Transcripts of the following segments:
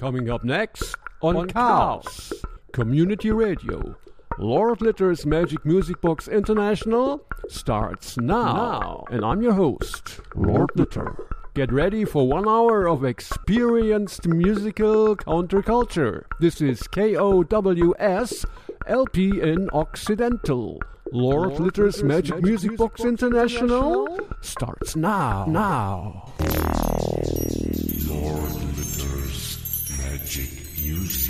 Coming up next on, on Chaos Community Radio. Lord Litter's Magic Music Box International starts now. now. And I'm your host, Lord Litter. Get ready for one hour of experienced musical counterculture. This is KOWS LP in Occidental. Lord, Lord Litter's, Litter's Magic, Magic Music, Music Box, Box International, International starts now. Now. Magic Music Box.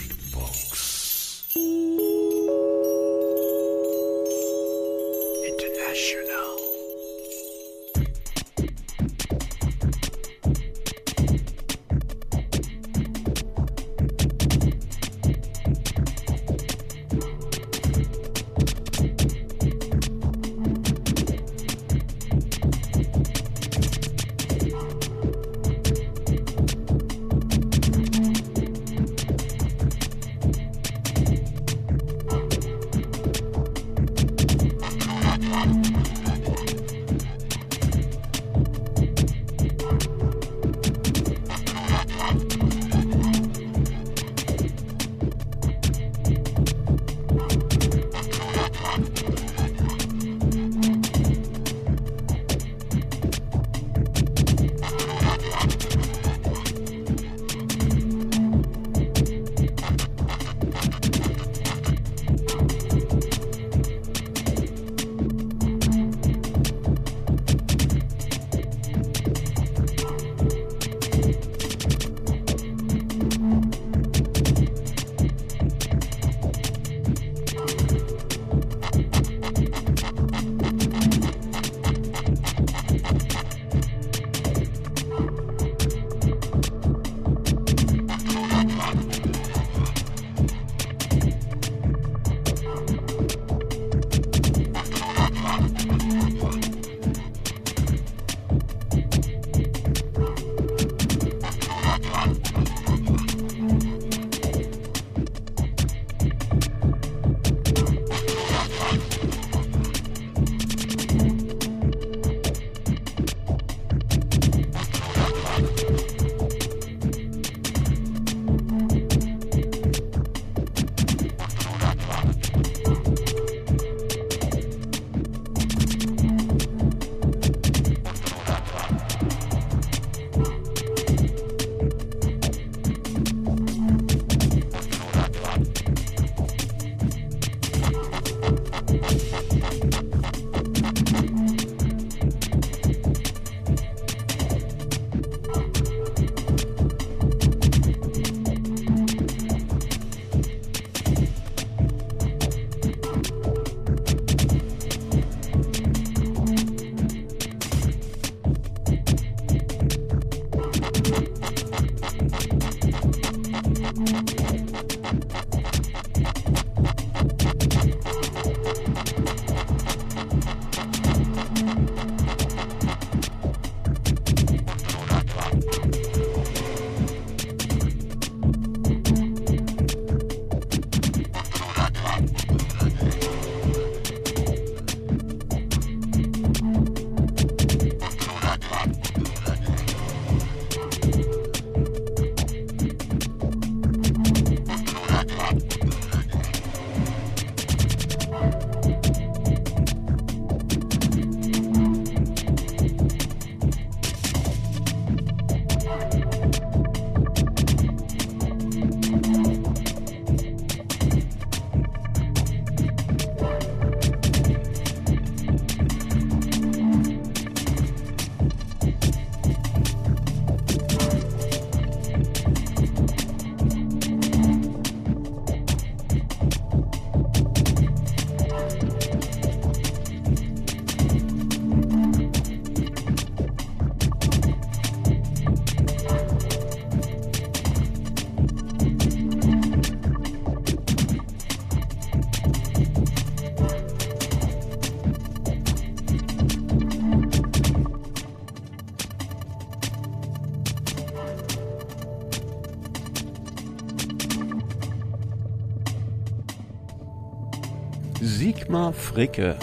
Sigmar Fricke,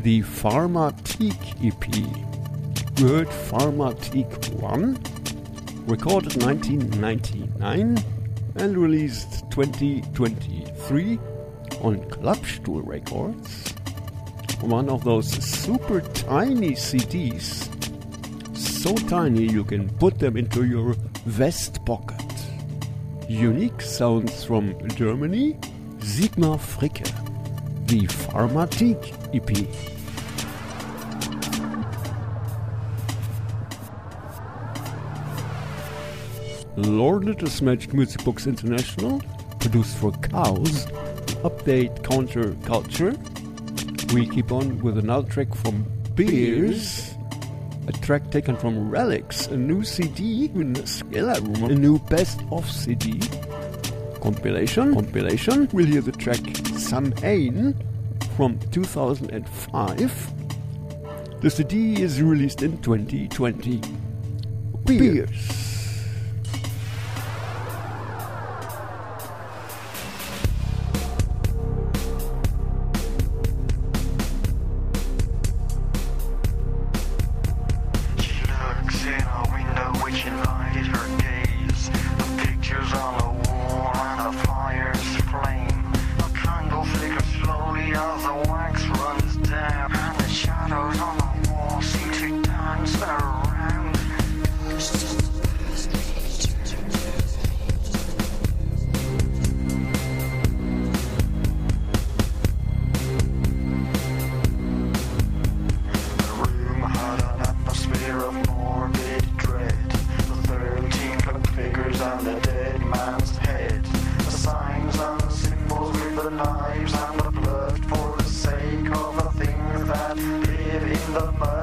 the Pharmatique EP. Heard Pharmatique 1, recorded 1999 and released 2023 on Klappstuhl Records. One of those super tiny CDs, so tiny you can put them into your vest pocket. Unique sounds from Germany, Sigmar Fricke, the Pharmatik EP. Lord Litter's Magic Music Box International, produced for KOWS, update counter culture. We keep on with another track from Beers, a track taken from Relics, a new CD a new best of CD compilation. Compilation. We'll hear the track Samhain from 2005. The CD is released in 2020. Beers. the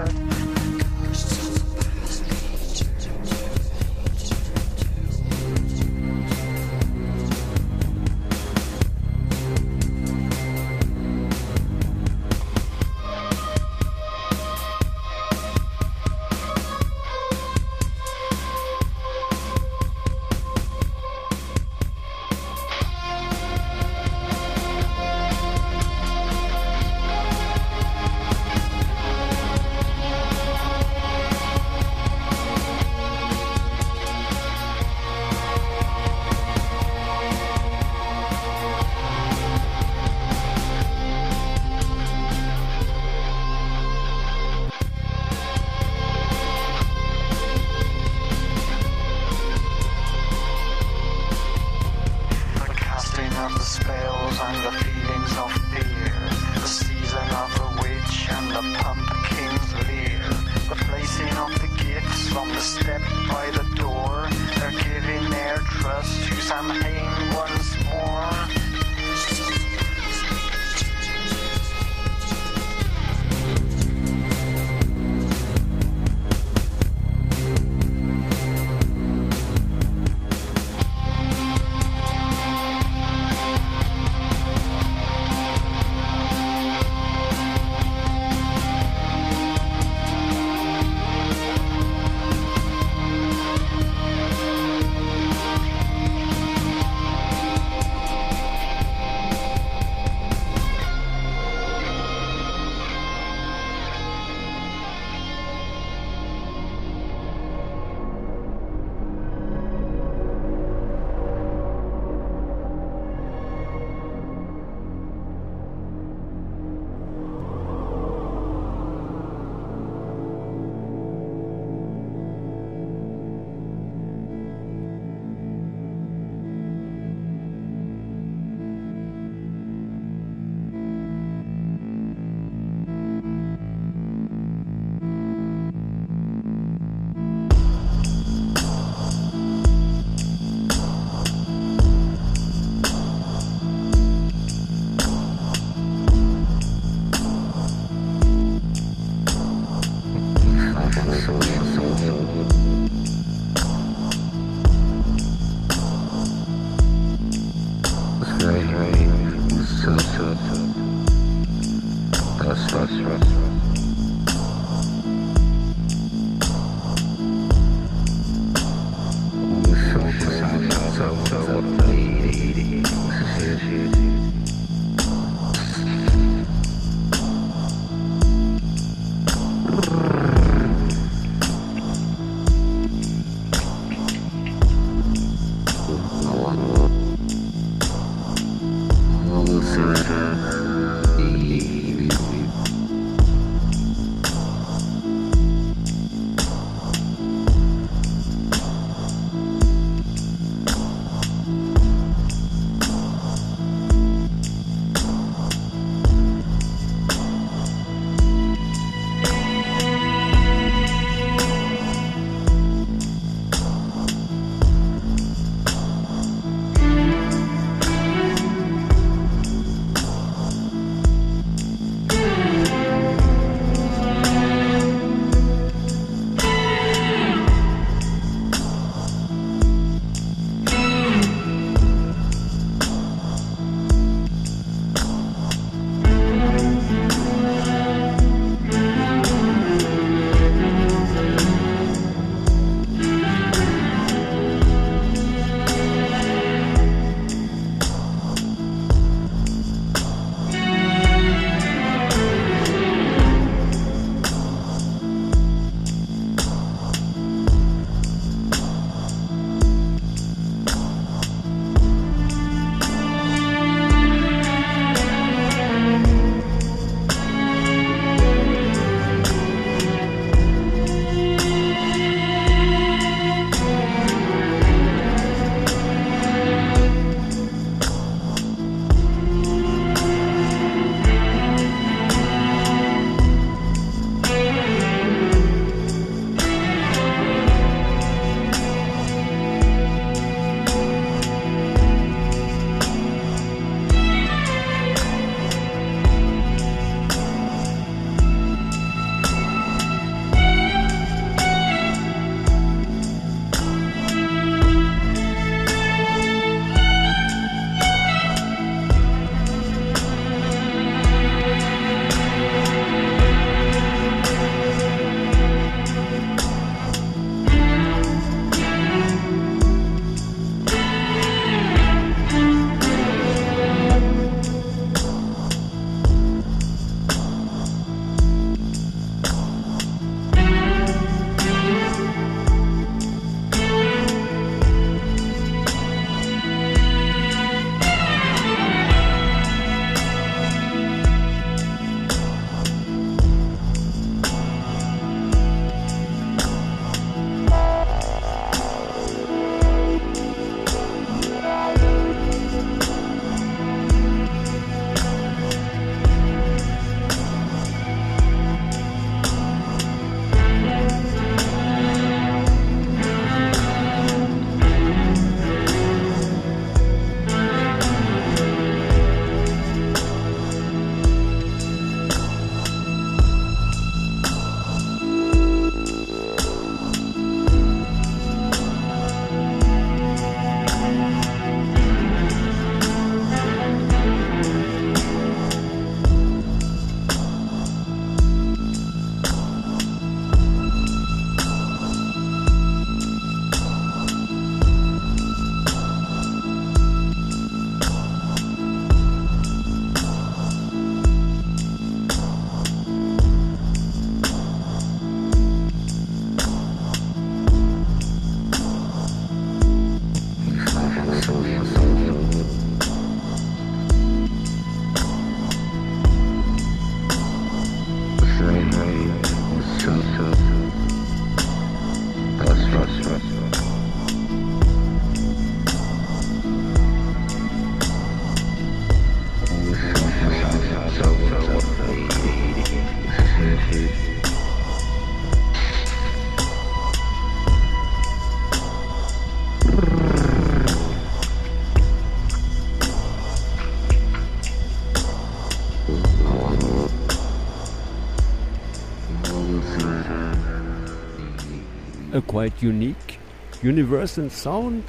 quite unique, universe in sound,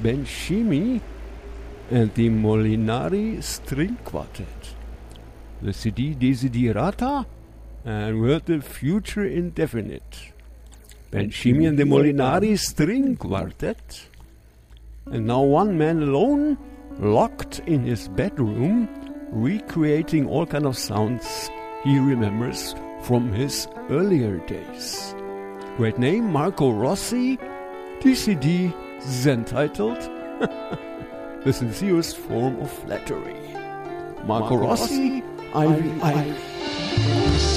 Ben Shimi and the Molinari String Quartet. The CD Desiderata and World the Future Indefinite. Ben Shimi and the Molinari String Quartet. And now one man alone, locked in his bedroom, recreating all kind of sounds he remembers from his earlier days. Great name, Marco Rossi. TCD is entitled The Sincerest Form of Flattery. Marco, Marco Rossi, Ivy, Ivy. I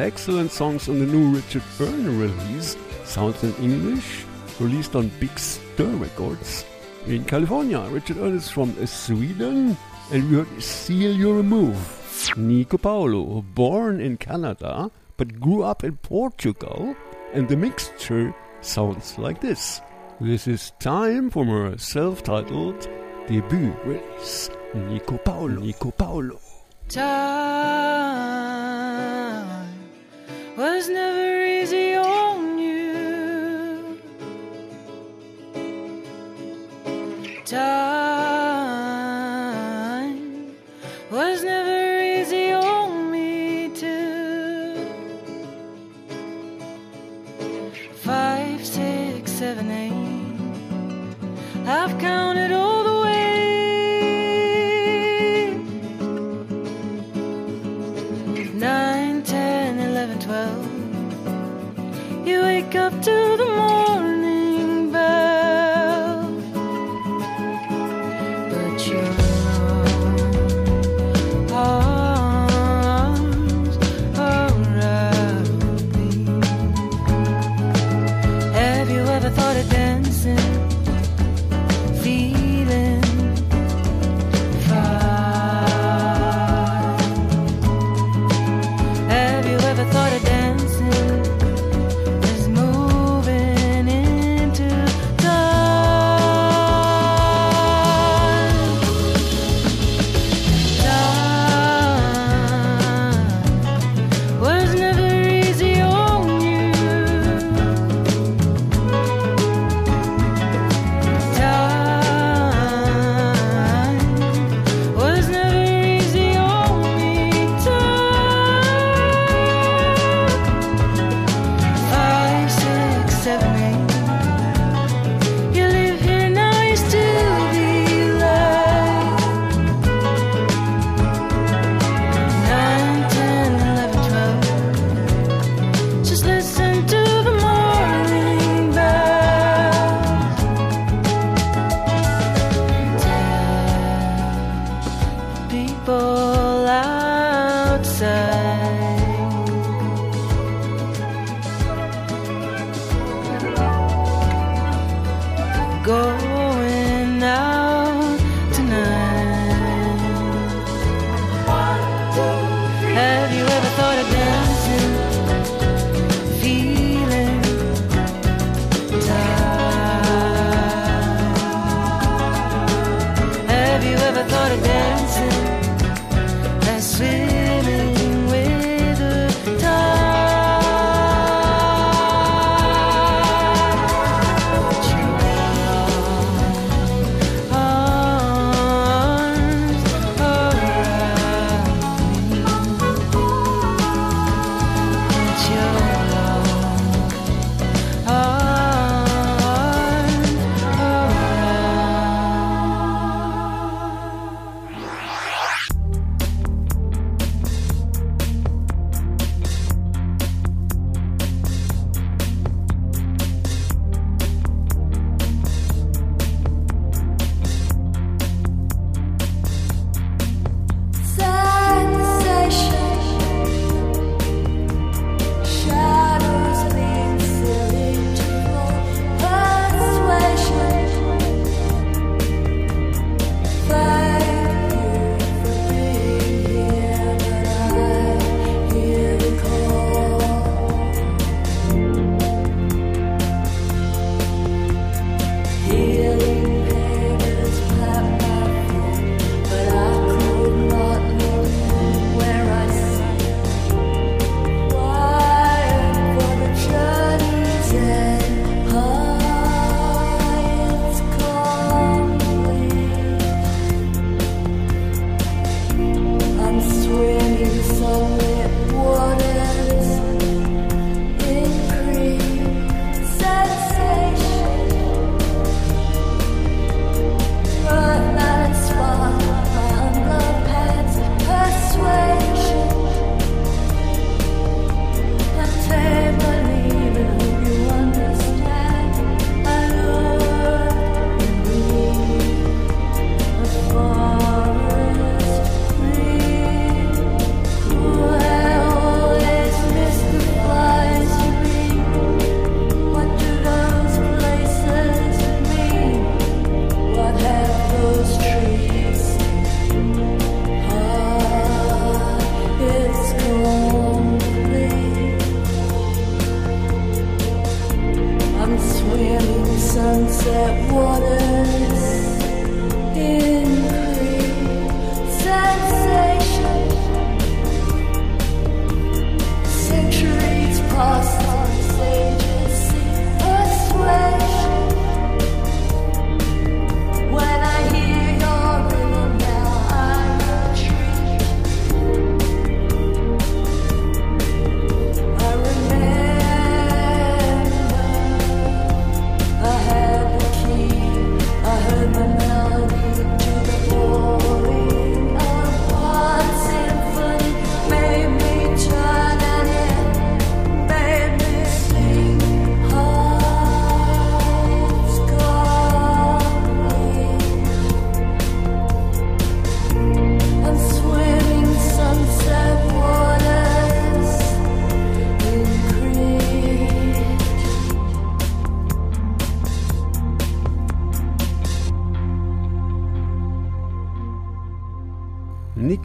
excellent songs on the new Richard Byrne release, Sounds in English, released on Big Stir Records in California. Richard Byrne is from Sweden, and we heard Seal Your Move. Nico Paulo, born in Canada, but grew up in Portugal, and the mixture sounds like this. This is time for her self-titled debut release, Nico Paulo. Nico Paulo. Time was never easy on you. Time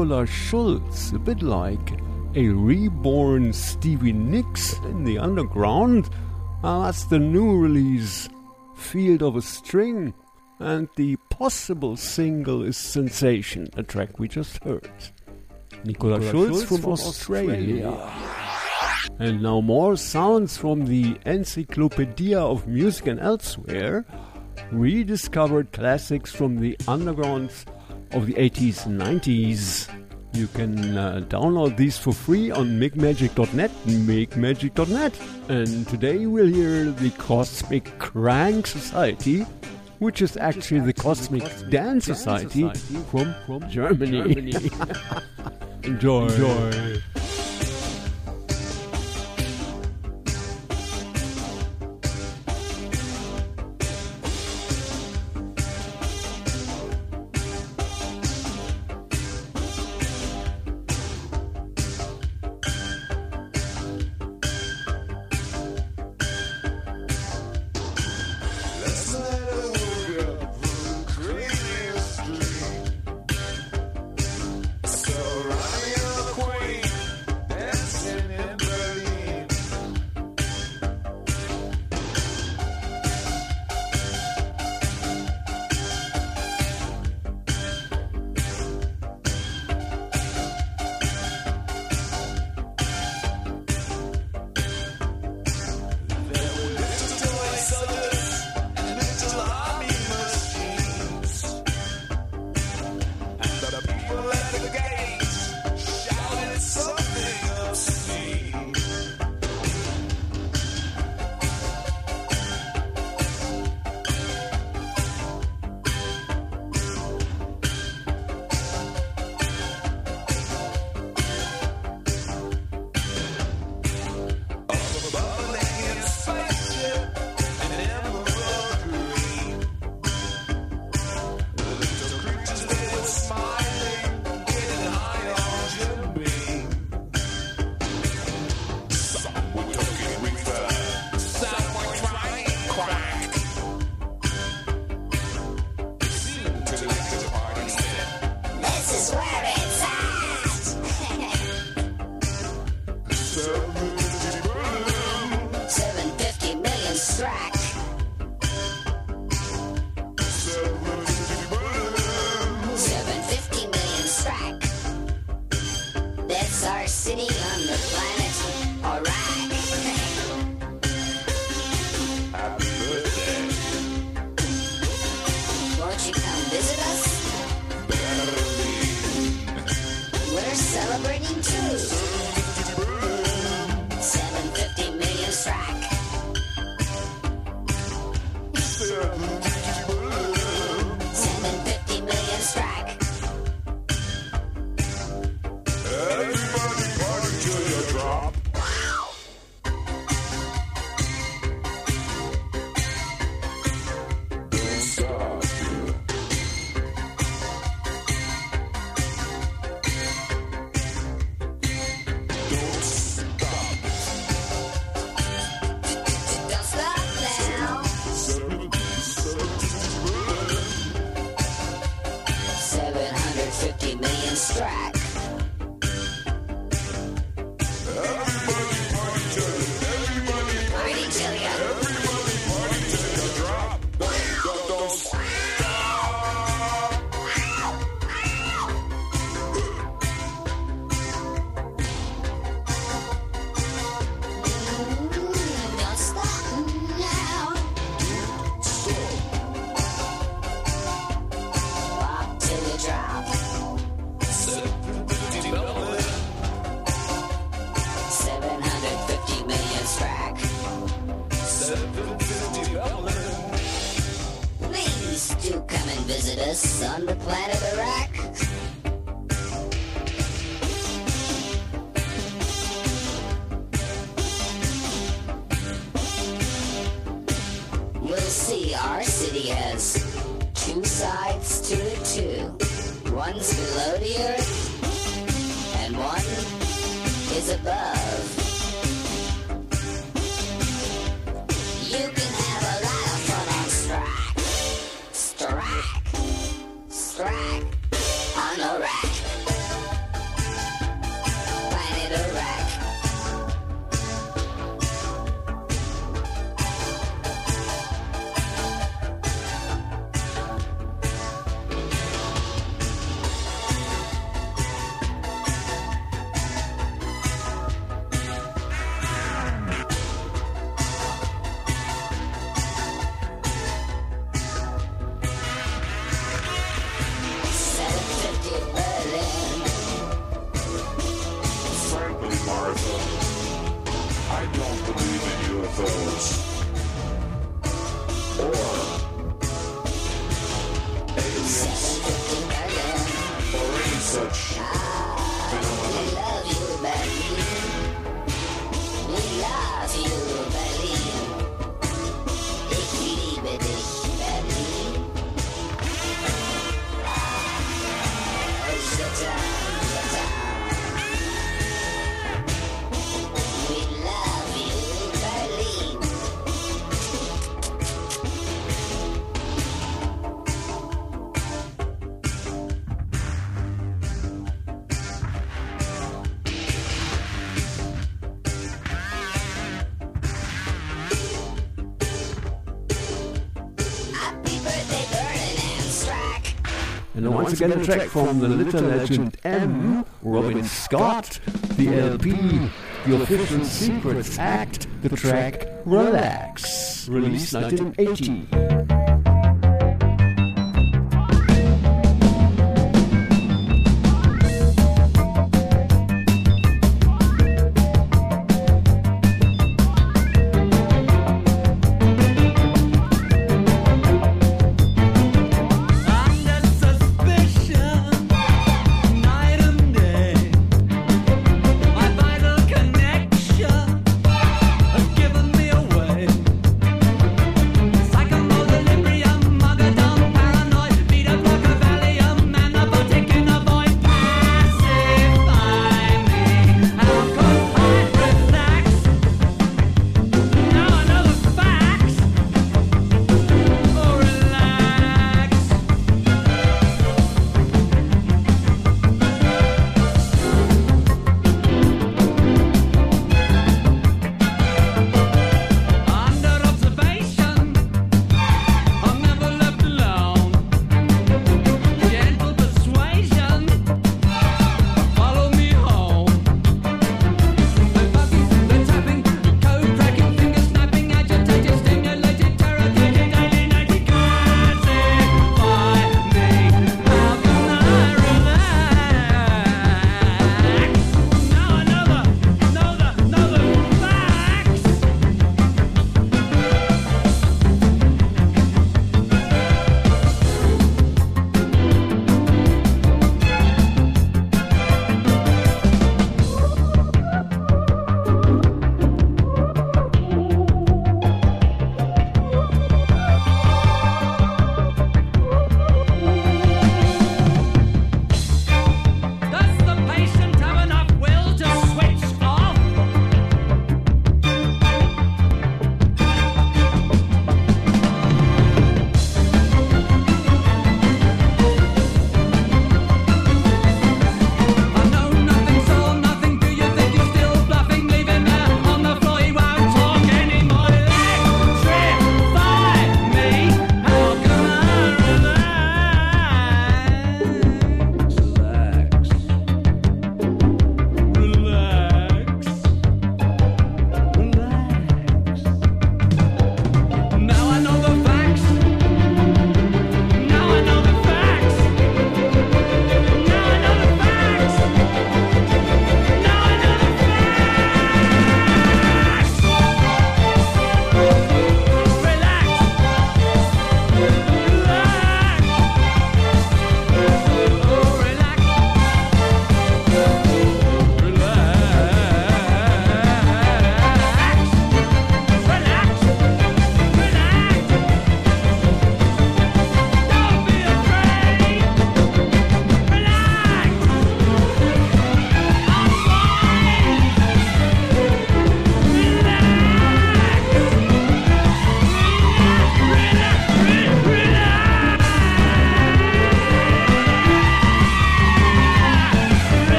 Nicola Schultz, a bit like a reborn Stevie Nicks in the underground. Uh, that's the new release, Field of a String, and the possible single is Sensation, a track we just heard. Nicola, Schultz, from, Australia. And now more sounds from the Encyclopedia of Music and Elsewhere. Rediscovered classics from the undergrounds of the 80s and 90s. You can uh, download these for free on MakeMagic.net, MakeMagic.net. And today we'll hear the Cosmic Crank Society, which is actually the Cosmic Dance Society from, from Germany. Enjoy. Enjoy. once again a track from the Little legend M, Robin Scott, the LP, The Official Secrets Act, the track Relax, released 1980.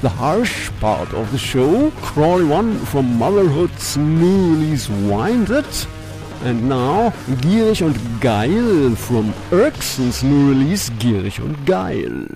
the harsh part of the show, Crawley One from Motherhood Smoolies Winded. And now Gierig und Geil from Erkson's new release Gierig und Geil.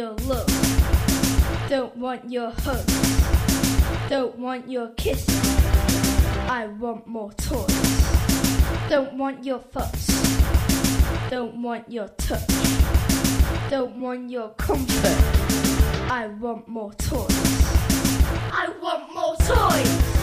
Your love. Don't want your hug. Don't want your kiss. I want more toys. Don't want your fuss. Don't want your touch. Don't want your comfort. I want more toys. I want more toys.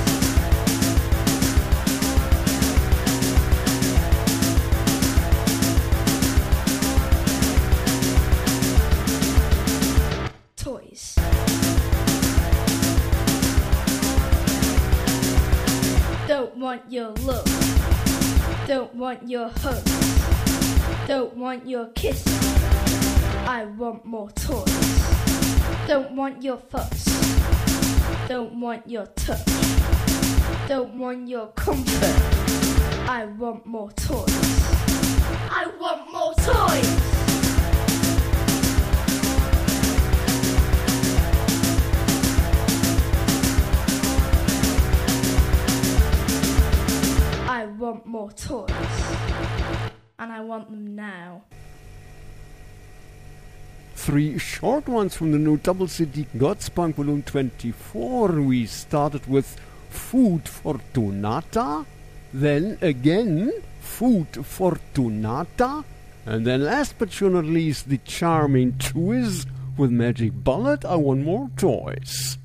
Want your love. Don't want your hug. Don't want your kiss. I want more toys. Don't want your fuss. Don't want your touch. Don't want your comfort. I want more toys. I want more toys. I want more toys. And I want them now. Three short ones from the new double CD Godspunk Volume 24. We started with Food Fortunata, then again Food Fortunata, and then last but not least the charming Twiz with Magic Bullet. I want more toys.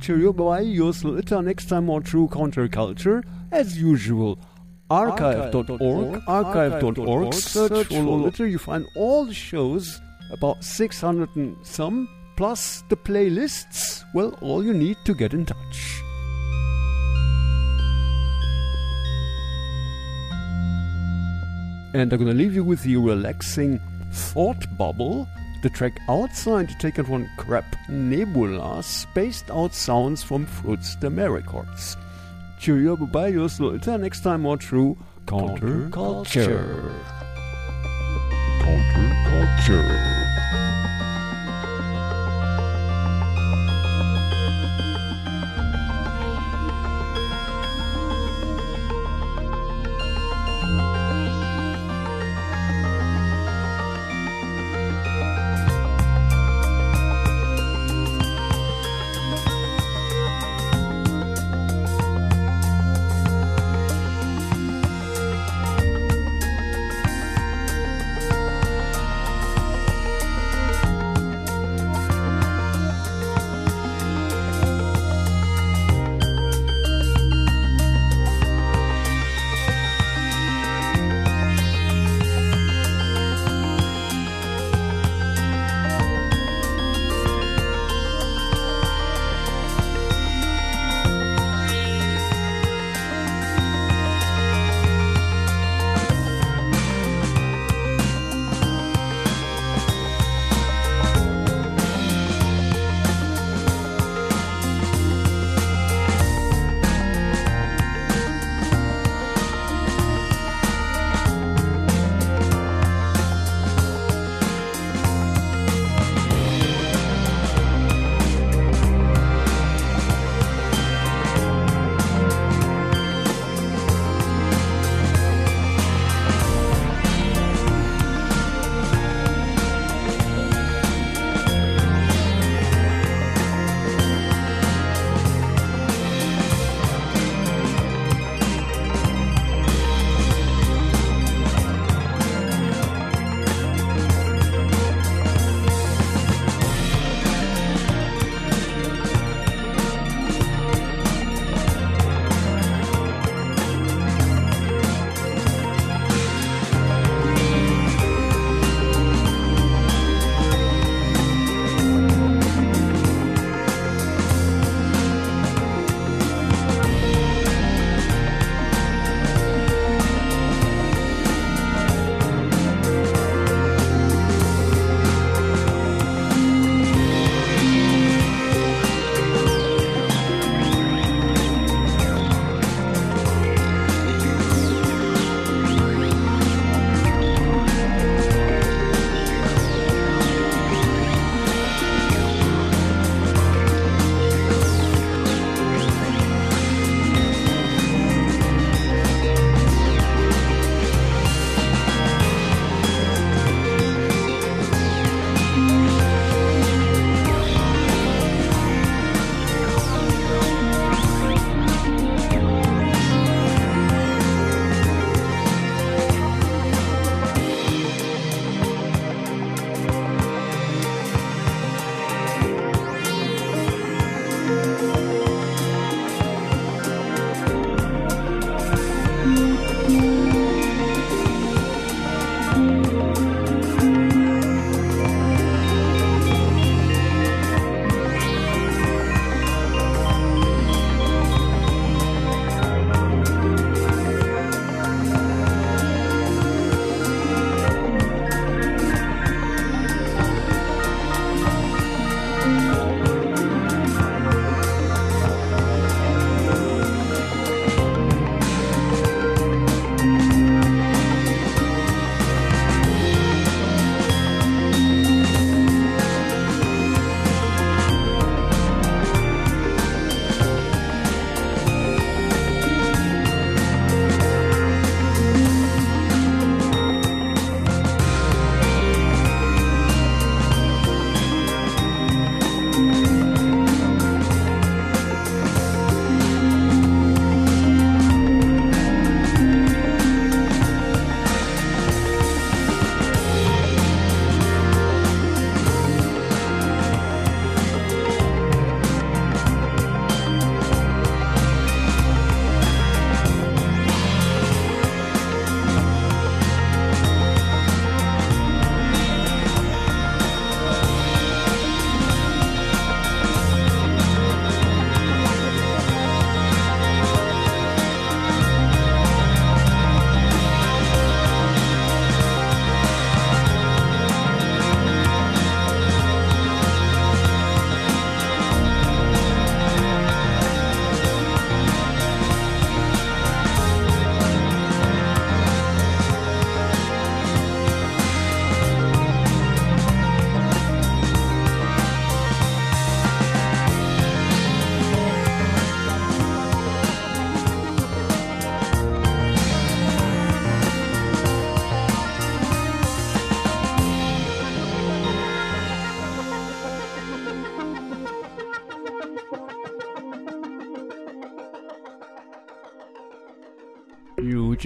Cheerio, bye, yours Litter. Next time more true counterculture, as usual. Archive.org, archive.org, search for Lord Litter, you find all the shows, about 600 and some, plus the playlists. Well, all you need to get in touch. And I'm gonna leave you with the relaxing Thought Bubble, the track Outside taken from Crap Nebula, spaced out sounds from Fruits de Records. Cheerio, bye-bye, yours Litter. Next time more true counterculture. Counterculture. You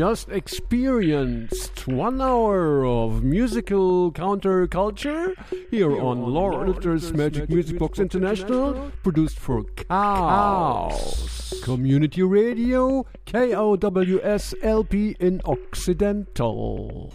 just experienced one hour of musical counterculture here on Lord Litter's Magic Music Box International, produced for KOWS. Community Radio, KOWS LP in Occidental.